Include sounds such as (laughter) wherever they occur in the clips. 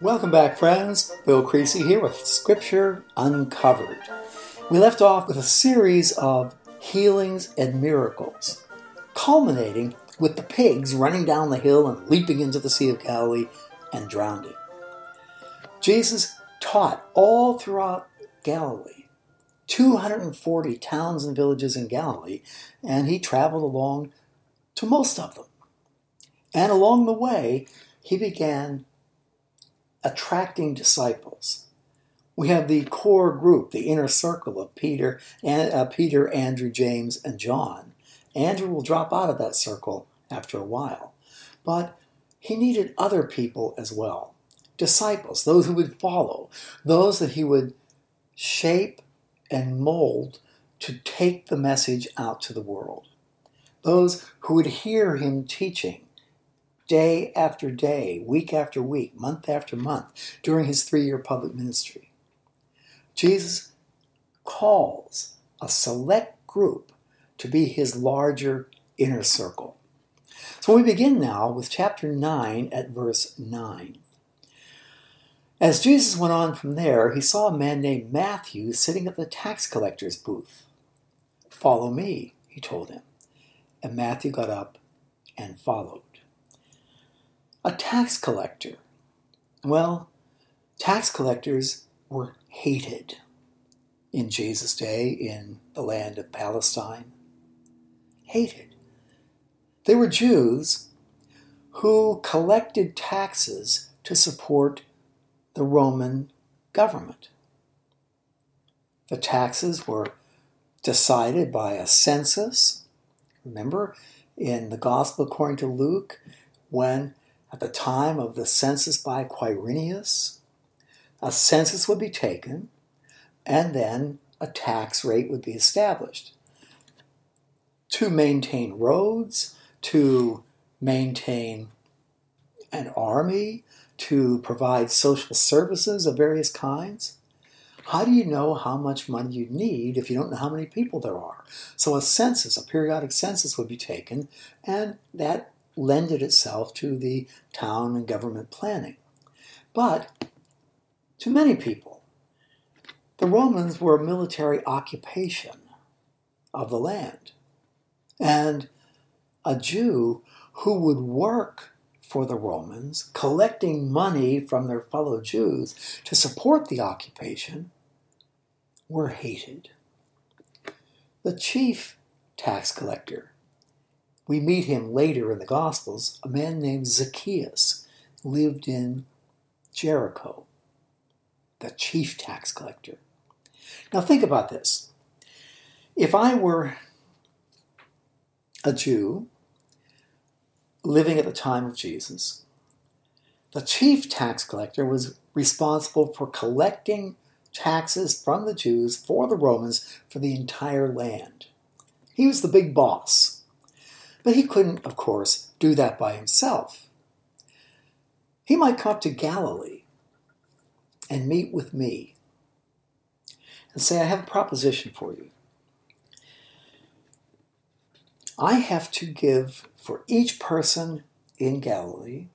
Welcome back, friends. Bill Creasy here with Scripture Uncovered. We left off with a series of healings and miracles, culminating with the pigs running down the hill and leaping into the Sea of Galilee and drowning. Jesus taught all throughout Galilee, 240 towns and villages in Galilee, and he traveled along to most of them. And along the way, he began attracting disciples. We have the core group, the inner circle of Peter, and, uh, Peter, Andrew, James, and John. Andrew will drop out of that circle after a while, but he needed other people as well. Disciples, those who would follow, those that he would shape and mold to take the message out to the world. Those who would hear him teaching day after day, week after week, month after month during his three year public ministry. Jesus calls a select group to be his larger inner circle. So we begin now with chapter 9 at verse 9. As Jesus went on from there, he saw a man named Matthew sitting at the tax collector's booth. Follow me, he told him. And Matthew got up and followed. A tax collector. Well, tax collectors were hated in Jesus' day in the land of Palestine. Hated. They were Jews who collected taxes to support the Roman government. The taxes were decided by a census. Remember, in the Gospel according to Luke, when at the time of the census by Quirinius, a census would be taken and then a tax rate would be established to maintain roads, to maintain an army, to provide social services of various kinds. How do you know how much money you need if you don't know how many people there are? So, a census, a periodic census, would be taken, and that lended itself to the town and government planning. But to many people, the Romans were a military occupation of the land. And a Jew who would work for the Romans, collecting money from their fellow Jews to support the occupation, were hated. The chief tax collector we meet him later in the Gospels. A man named Zacchaeus lived in Jericho, the chief tax collector. Now, think about this. If I were a Jew living at the time of Jesus, the chief tax collector was responsible for collecting taxes from the Jews for the Romans for the entire land. He was the big boss. But he couldn't, of course, do that by himself. He might come to Galilee and meet with me and say, I have a proposition for you. I have to give for each person in Galilee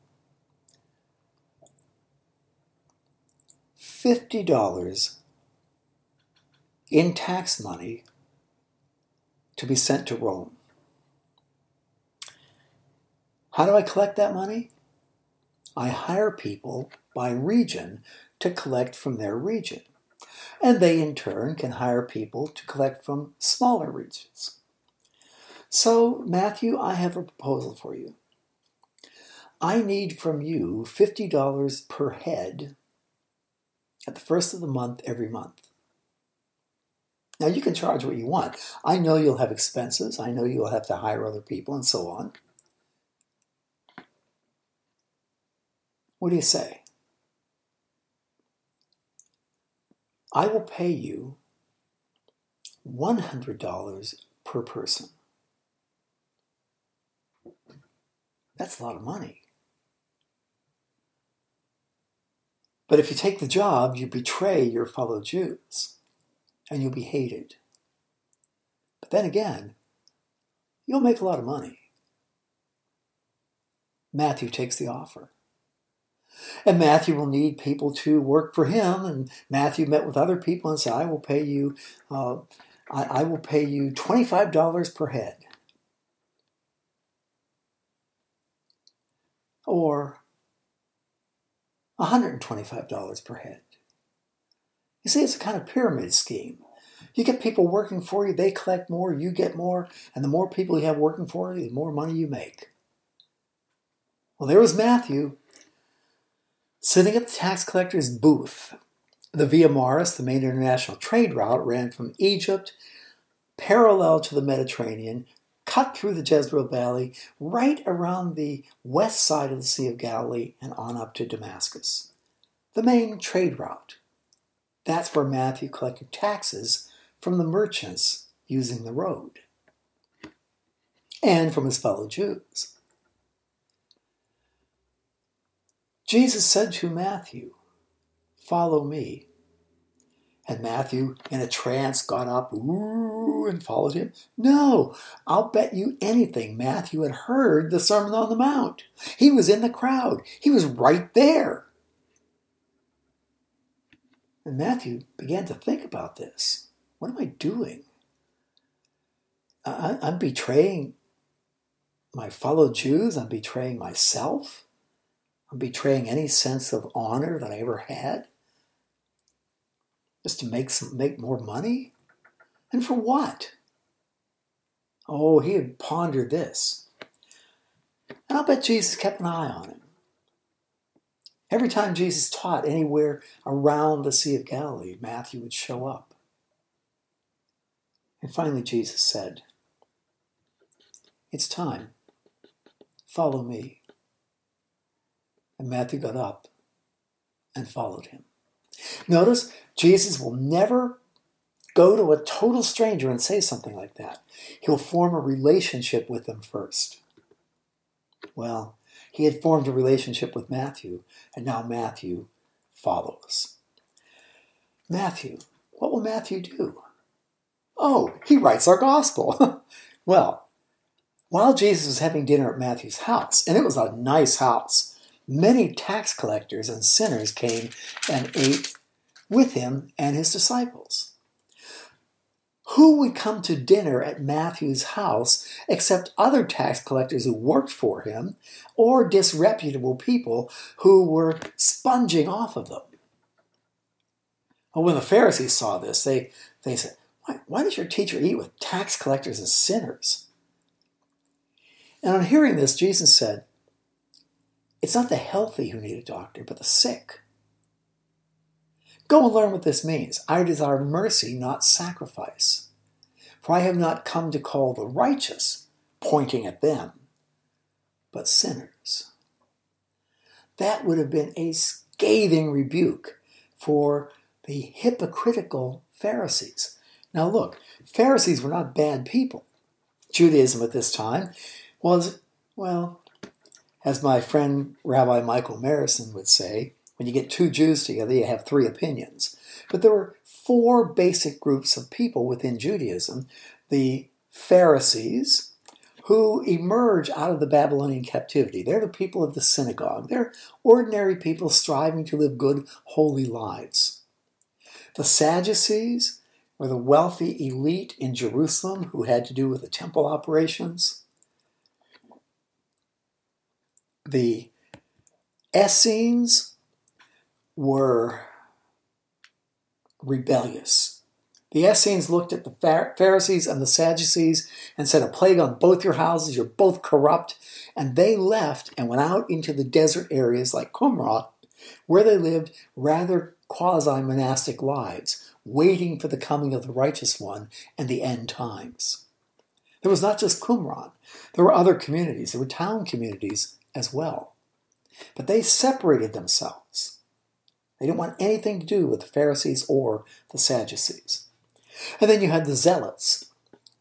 $50 in tax money to be sent to Rome. How do I collect that money? I hire people by region to collect from their region. And they in turn can hire people to collect from smaller regions. So, Matthew, I have a proposal for you. I need from you $50 per head at the first of the month every month. Now, you can charge what you want. I know you'll have expenses. I know you'll have to hire other people and so on. What do you say? I will pay you $100 per person. That's a lot of money. But if you take the job, you betray your fellow Jews and you'll be hated. But then again, you'll make a lot of money. Matthew takes the offer. And Matthew will need people to work for him. And Matthew met with other people and said, I will pay you, uh, I, I will pay you $25 per head. Or $125 per head. You see, it's a kind of pyramid scheme. You get people working for you, they collect more, you get more, and the more people you have working for you, the more money you make. Well, there was Matthew sitting at the tax collector's booth. The Via Maris, the main international trade route, ran from Egypt parallel to the Mediterranean, cut through the Jezreel Valley, right around the west side of the Sea of Galilee, and on up to Damascus. The main trade route. That's where Matthew collected taxes from the merchants using the road and from his fellow Jews. Jesus said to Matthew, Follow me. And Matthew, in a trance, got up ooh, and followed him. No, I'll bet you anything Matthew had heard the Sermon on the Mount. He was in the crowd, he was right there. And Matthew began to think about this. What am I doing? I, am betraying my fellow Jews. I'm betraying myself. I'm betraying any sense of honor that I ever had. Just to make some make more money? And for what? Oh, he had pondered this. And I'll bet Jesus kept an eye on him. Every time Jesus taught anywhere around the Sea of Galilee, Matthew would show up. And finally, Jesus said, It's time. Follow me. And Matthew got up and followed him. Notice, Jesus will never go to a total stranger and say something like that. He'll form a relationship with them first. Well, he had formed a relationship with Matthew, and now Matthew follows. Matthew, what will Matthew do? Oh, he writes our gospel. (laughs) well, while Jesus was having dinner at Matthew's house, and it was a nice house, many tax collectors and sinners came and ate with him and his disciples. Who would come to dinner at Matthew's house except other tax collectors who worked for him or disreputable people who were sponging off of them? Well, when the Pharisees saw this, they, they said, why, why does your teacher eat with tax collectors and sinners? And on hearing this, Jesus said, It's not the healthy who need a doctor, but the sick. Go and learn what this means. I desire mercy, not sacrifice. For I have not come to call the righteous, pointing at them, but sinners. That would have been a scathing rebuke for the hypocritical Pharisees. Now, look, Pharisees were not bad people. Judaism at this time was, well, as my friend Rabbi Michael Marison would say, when you get two Jews together, you have three opinions. But there were four basic groups of people within Judaism the Pharisees, who emerge out of the Babylonian captivity. They're the people of the synagogue, they're ordinary people striving to live good, holy lives. The Sadducees were the wealthy elite in Jerusalem who had to do with the temple operations. The Essenes were rebellious. The Essenes looked at the Pharisees and the Sadducees and said, A plague on both your houses, you're both corrupt. And they left and went out into the desert areas like Qumran, where they lived rather quasi monastic lives, waiting for the coming of the righteous one and the end times. There was not just Qumran, there were other communities, there were town communities as well. But they separated themselves. They didn't want anything to do with the Pharisees or the Sadducees. And then you had the Zealots.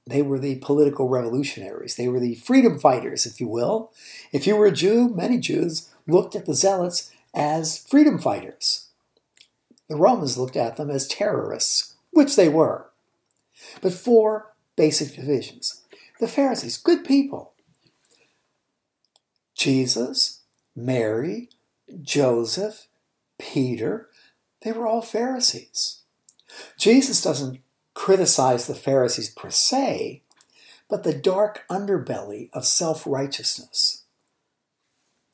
They were the political revolutionaries. They were the freedom fighters, if you will. If you were a Jew, many Jews looked at the Zealots as freedom fighters. The Romans looked at them as terrorists, which they were. But four basic divisions. The Pharisees, good people. Jesus, Mary, Joseph, Peter, they were all Pharisees. Jesus doesn't criticize the Pharisees per se, but the dark underbelly of self righteousness.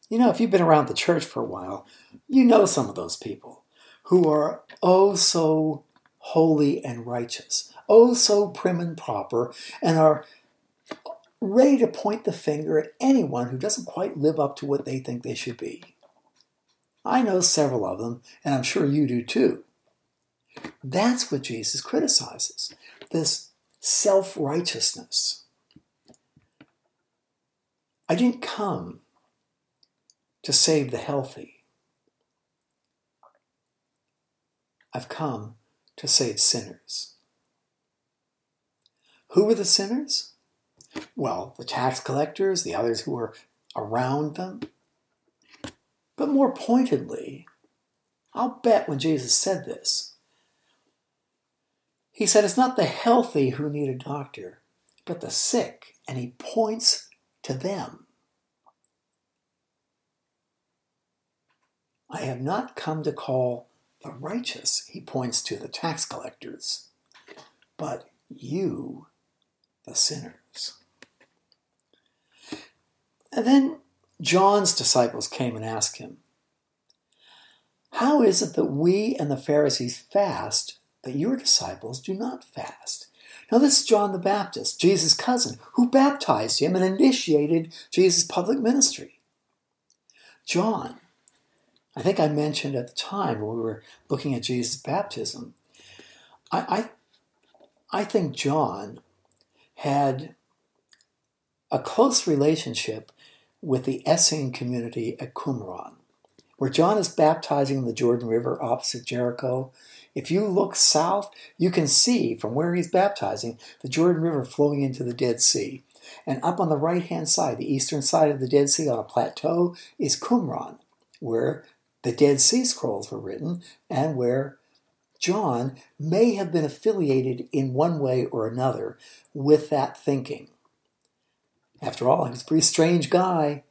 You know, if you've been around the church for a while, you know some of those people who are oh so holy and righteous, oh so prim and proper, and are ready to point the finger at anyone who doesn't quite live up to what they think they should be. I know several of them, and I'm sure you do too. That's what Jesus criticizes this self righteousness. I didn't come to save the healthy, I've come to save sinners. Who were the sinners? Well, the tax collectors, the others who were around them. But more pointedly, I'll bet when Jesus said this, he said it's not the healthy who need a doctor, but the sick, and he points to them. I have not come to call the righteous, he points to the tax collectors, but you, the sinners. And then John's disciples came and asked him, How is it that we and the Pharisees fast, but your disciples do not fast? Now, this is John the Baptist, Jesus' cousin, who baptized him and initiated Jesus' public ministry. John, I think I mentioned at the time when we were looking at Jesus' baptism, I, I, I think John had a close relationship with the Essene community at Qumran, where John is baptizing the Jordan River opposite Jericho. If you look south, you can see from where he's baptizing the Jordan River flowing into the Dead Sea. And up on the right hand side, the eastern side of the Dead Sea on a plateau, is Qumran, where the Dead Sea Scrolls were written and where John may have been affiliated in one way or another with that thinking. After all, he was a pretty strange guy.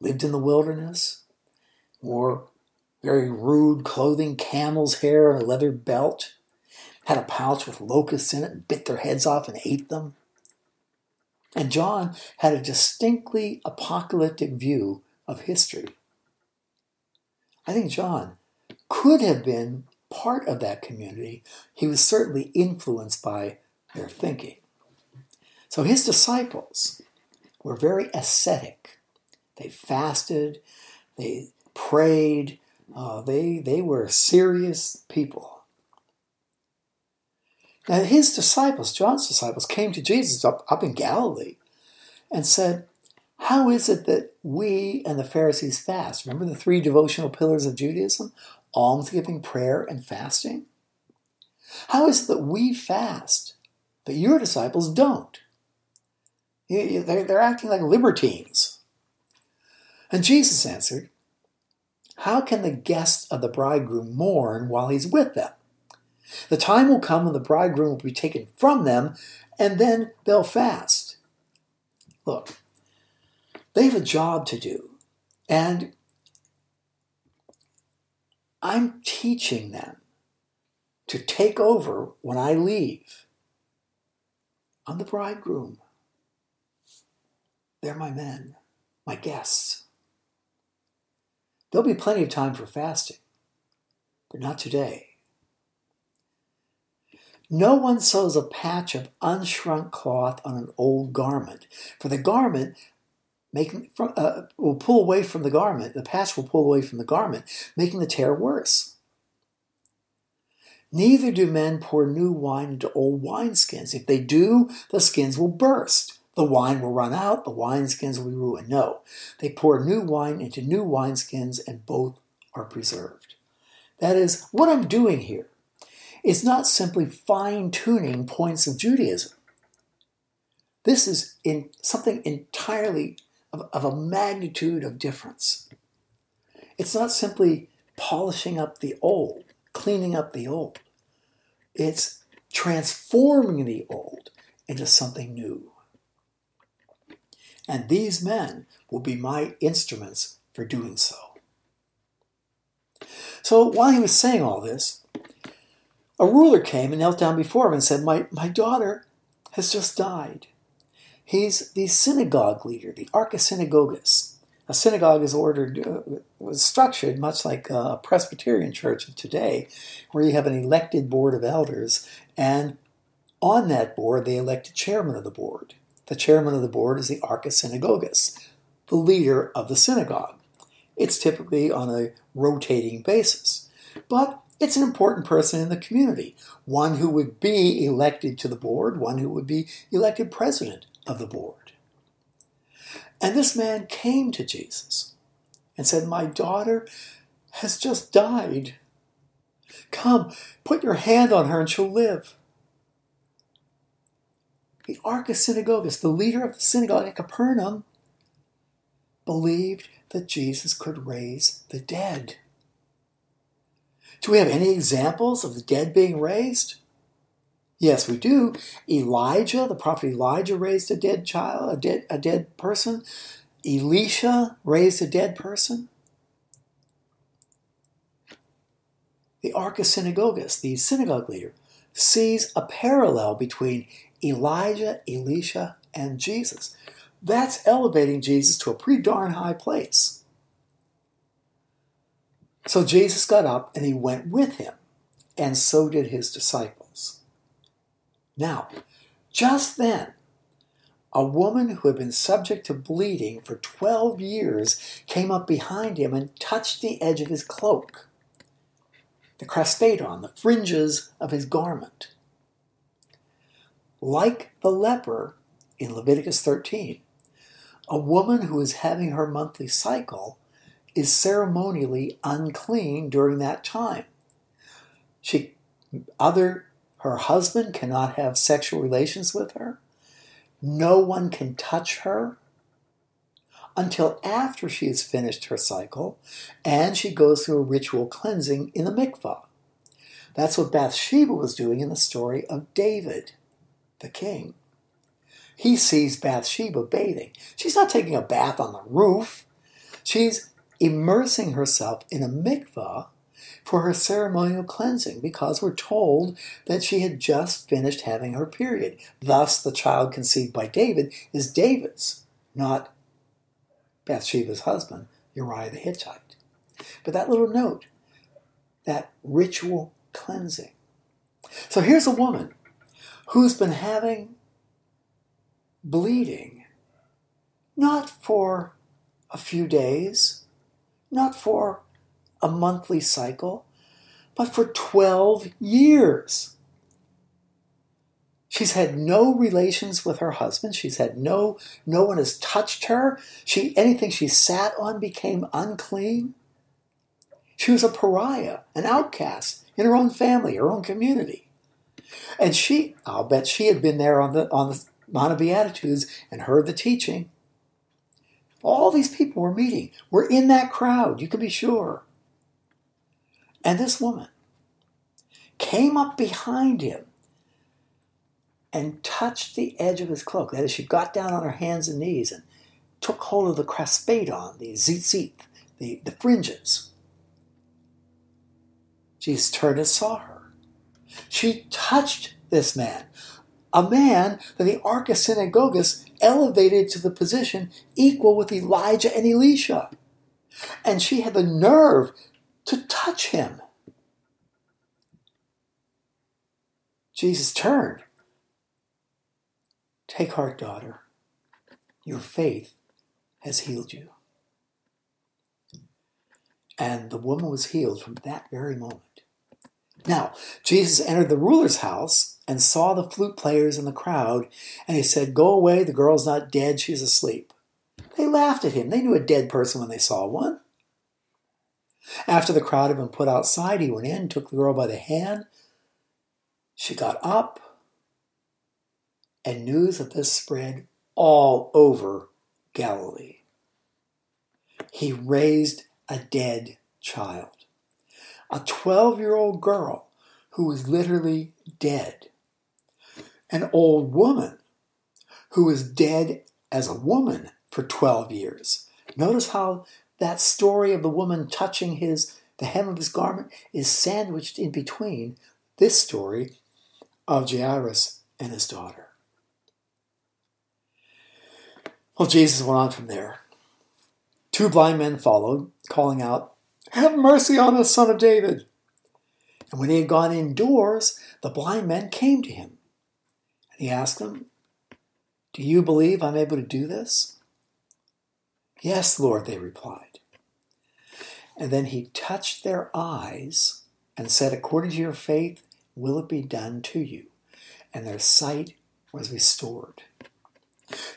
Lived in the wilderness, wore very rude clothing, camel's hair, and a leather belt, had a pouch with locusts in it and bit their heads off and ate them. And John had a distinctly apocalyptic view of history. I think John could have been part of that community. He was certainly influenced by their thinking. So his disciples were very ascetic. They fasted, they prayed, uh, they, they were serious people. Now, his disciples, John's disciples, came to Jesus up, up in Galilee and said, How is it that we and the Pharisees fast? Remember the three devotional pillars of Judaism? Almsgiving, prayer, and fasting? How is it that we fast, but your disciples don't? They're acting like libertines. And Jesus answered, How can the guests of the bridegroom mourn while he's with them? The time will come when the bridegroom will be taken from them, and then they'll fast. Look, they have a job to do, and I'm teaching them to take over when I leave. I'm the bridegroom. They're my men, my guests. There'll be plenty of time for fasting, but not today. No one sews a patch of unshrunk cloth on an old garment, for the garment making, uh, will pull away from the garment, the patch will pull away from the garment, making the tear worse. Neither do men pour new wine into old wineskins. If they do, the skins will burst. The wine will run out, the wineskins will be ruined. No, they pour new wine into new wineskins, and both are preserved. That is, what I'm doing here is not simply fine tuning points of Judaism. This is in something entirely of, of a magnitude of difference. It's not simply polishing up the old, cleaning up the old. It's transforming the old into something new and these men will be my instruments for doing so. So while he was saying all this, a ruler came and knelt down before him and said, My, my daughter has just died. He's the synagogue leader, the archisynagogus. A synagogue is ordered, uh, was structured much like a Presbyterian church of today, where you have an elected board of elders, and on that board they elect a chairman of the board. The chairman of the board is the archisynagogus, the leader of the synagogue. It's typically on a rotating basis. But it's an important person in the community, one who would be elected to the board, one who would be elected president of the board. And this man came to Jesus and said, My daughter has just died. Come, put your hand on her and she'll live the Archisynagogus, the leader of the synagogue at Capernaum, believed that Jesus could raise the dead. Do we have any examples of the dead being raised? Yes, we do. Elijah, the prophet Elijah, raised a dead child, a dead, a dead person. Elisha raised a dead person. The Archisynagogus, the synagogue leader, sees a parallel between Elijah, Elisha, and Jesus. That's elevating Jesus to a pretty darn high place. So Jesus got up and he went with him, and so did his disciples. Now, just then, a woman who had been subject to bleeding for 12 years came up behind him and touched the edge of his cloak, the kraspedon, the fringes of his garment like the leper in Leviticus 13. A woman who is having her monthly cycle is ceremonially unclean during that time. She other her husband cannot have sexual relations with her. No one can touch her until after she has finished her cycle and she goes through a ritual cleansing in the mikvah. That's what Bathsheba was doing in the story of David the king. He sees Bathsheba bathing. She's not taking a bath on the roof. She's immersing herself in a mikvah for her ceremonial cleansing because we're told that she had just finished having her period. Thus, the child conceived by David is David's, not Bathsheba's husband, Uriah the Hittite. But that little note, that ritual cleansing. So here's a woman who's been having bleeding, not for a few days, not for a monthly cycle, but for 12 years. She's had no relations with her husband. She's had no, no one has touched her. She, anything she sat on became unclean. She was a pariah, an outcast in her own family, her own community. And she, I'll bet she had been there on the on the Mount of Beatitudes and heard the teaching. All these people were meeting. Were in that crowd, you can be sure. And this woman came up behind him and touched the edge of his cloak. That is, she got down on her hands and knees and took hold of the kraspedon, the tzitzit, the, the fringes. Jesus turned and saw her. She touched this man, a man that the Archisynagogus elevated to the position equal with Elijah and Elisha. And she had the nerve to touch him. Jesus turned. Take heart, daughter. Your faith has healed you. And the woman was healed from that very moment. Now, Jesus entered the ruler's house and saw the flute players in the crowd, and he said, Go away, the girl's not dead, she's asleep. They laughed at him. They knew a dead person when they saw one. After the crowd had been put outside, he went in, took the girl by the hand. She got up, and news of this spread all over Galilee. He raised a dead child a 12 year old girl who was literally dead, an old woman who was dead as a woman for 12 years. Notice how that story of the woman touching his the hem of his garment is sandwiched in between this story of Jairus and his daughter. Well, Jesus went on from there. Two blind men followed, calling out, Have mercy on us, son of David. And when he had gone indoors, the blind men came to him. And he asked them, Do you believe I'm able to do this? Yes, Lord, they replied. And then he touched their eyes and said, According to your faith, will it be done to you? And their sight was restored.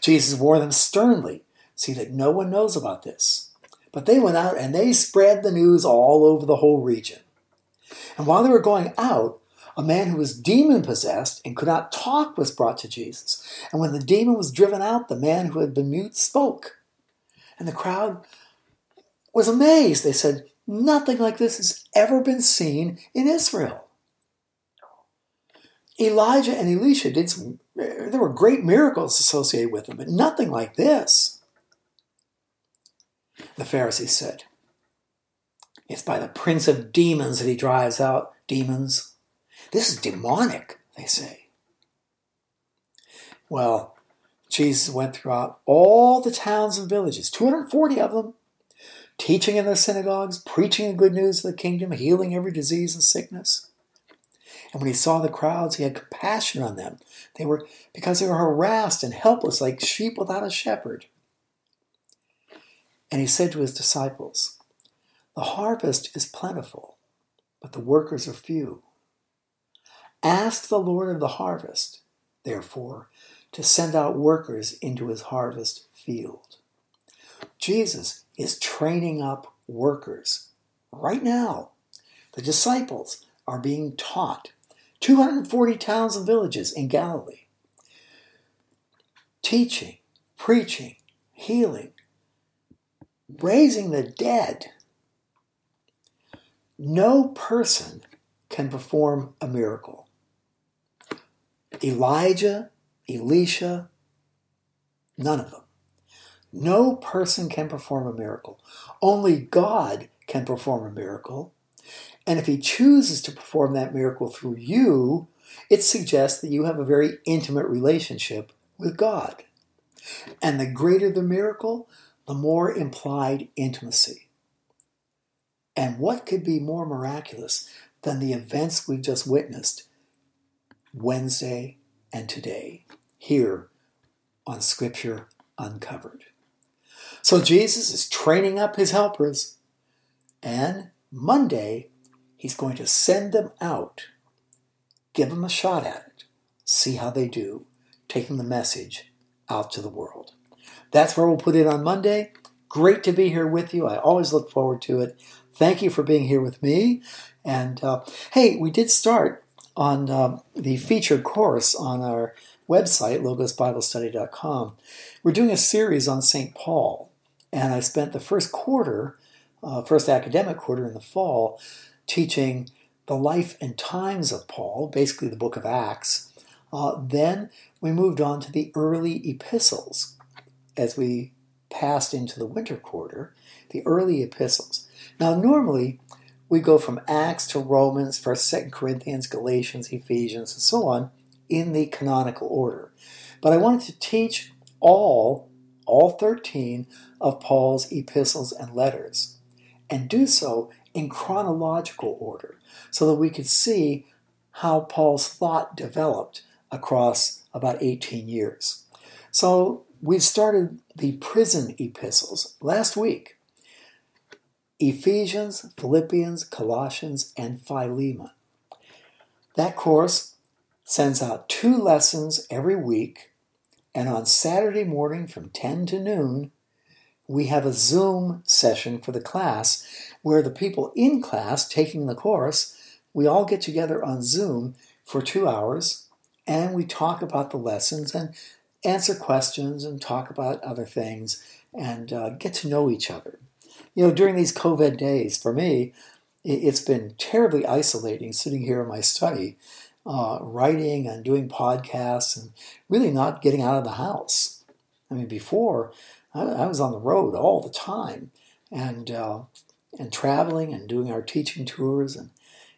Jesus warned them sternly, see that no one knows about this. But they went out and they spread the news all over the whole region. And while they were going out, a man who was demon possessed and could not talk was brought to Jesus. And when the demon was driven out, the man who had been mute spoke. And the crowd was amazed. They said, Nothing like this has ever been seen in Israel. Elijah and Elisha did some, there were great miracles associated with them, but nothing like this. The Pharisees said, It's by the prince of demons that he drives out demons. This is demonic, they say. Well, Jesus went throughout all the towns and villages, 240 of them, teaching in the synagogues, preaching the good news of the kingdom, healing every disease and sickness. And when he saw the crowds, he had compassion on them. They were because they were harassed and helpless like sheep without a shepherd. And he said to his disciples, The harvest is plentiful, but the workers are few. Ask the Lord of the harvest, therefore, to send out workers into his harvest field. Jesus is training up workers right now. The disciples are being taught 240 towns and villages in Galilee. Teaching, preaching, healing, raising the dead. No person can perform a miracle. Elijah, Elisha, none of them. No person can perform a miracle. Only God can perform a miracle. And if he chooses to perform that miracle through you, it suggests that you have a very intimate relationship with God. And the greater the miracle, the more implied intimacy. And what could be more miraculous than the events we've just witnessed Wednesday and today, here on Scripture Uncovered? So Jesus is training up his helpers, and Monday He's going to send them out, give them a shot at it, see how they do, taking the message out to the world. That's where we'll put it on Monday. Great to be here with you. I always look forward to it. Thank you for being here with me. And uh, hey, we did start on uh, the featured course on our website, logosbiblestudy.com. We're doing a series on St. Paul, and I spent the first quarter, uh, first academic quarter in the fall, teaching the life and times of Paul, basically the book of Acts. Uh, then we moved on to the early epistles as we passed into the winter quarter, the early epistles. Now, normally we go from Acts to Romans, 1st, 2nd Corinthians, Galatians, Ephesians, and so on in the canonical order. But I wanted to teach all, all 13 of Paul's epistles and letters, and do so in chronological order so that we could see how Paul's thought developed across about 18 years. So we started the prison epistles last week Ephesians, Philippians, Colossians, and Philemon. That course sends out two lessons every week, and on Saturday morning from 10 to noon, we have a Zoom session for the class where the people in class taking the course, we all get together on Zoom for two hours and we talk about the lessons and answer questions and talk about other things and uh, get to know each other. You know, during these COVID days, for me, it's been terribly isolating sitting here in my study, uh, writing and doing podcasts and really not getting out of the house. I mean, before I, was on the road all the time, and uh, and traveling and doing our teaching tours. And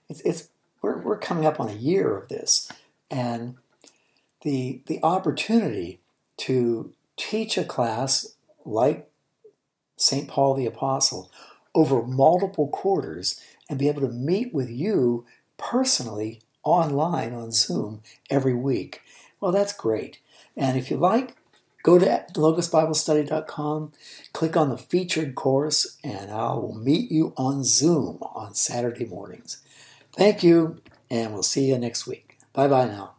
it's, it's we're, we're coming up on a year of this. And the, the opportunity to teach a class like St. Paul the Apostle over multiple quarters and be able to meet with you personally online on Zoom every week. Well, that's great. And if you like, go to logosbiblestudy.com, click on the featured course, and I will meet you on Zoom on Saturday mornings. Thank you, and we'll see you next week. Bye bye now.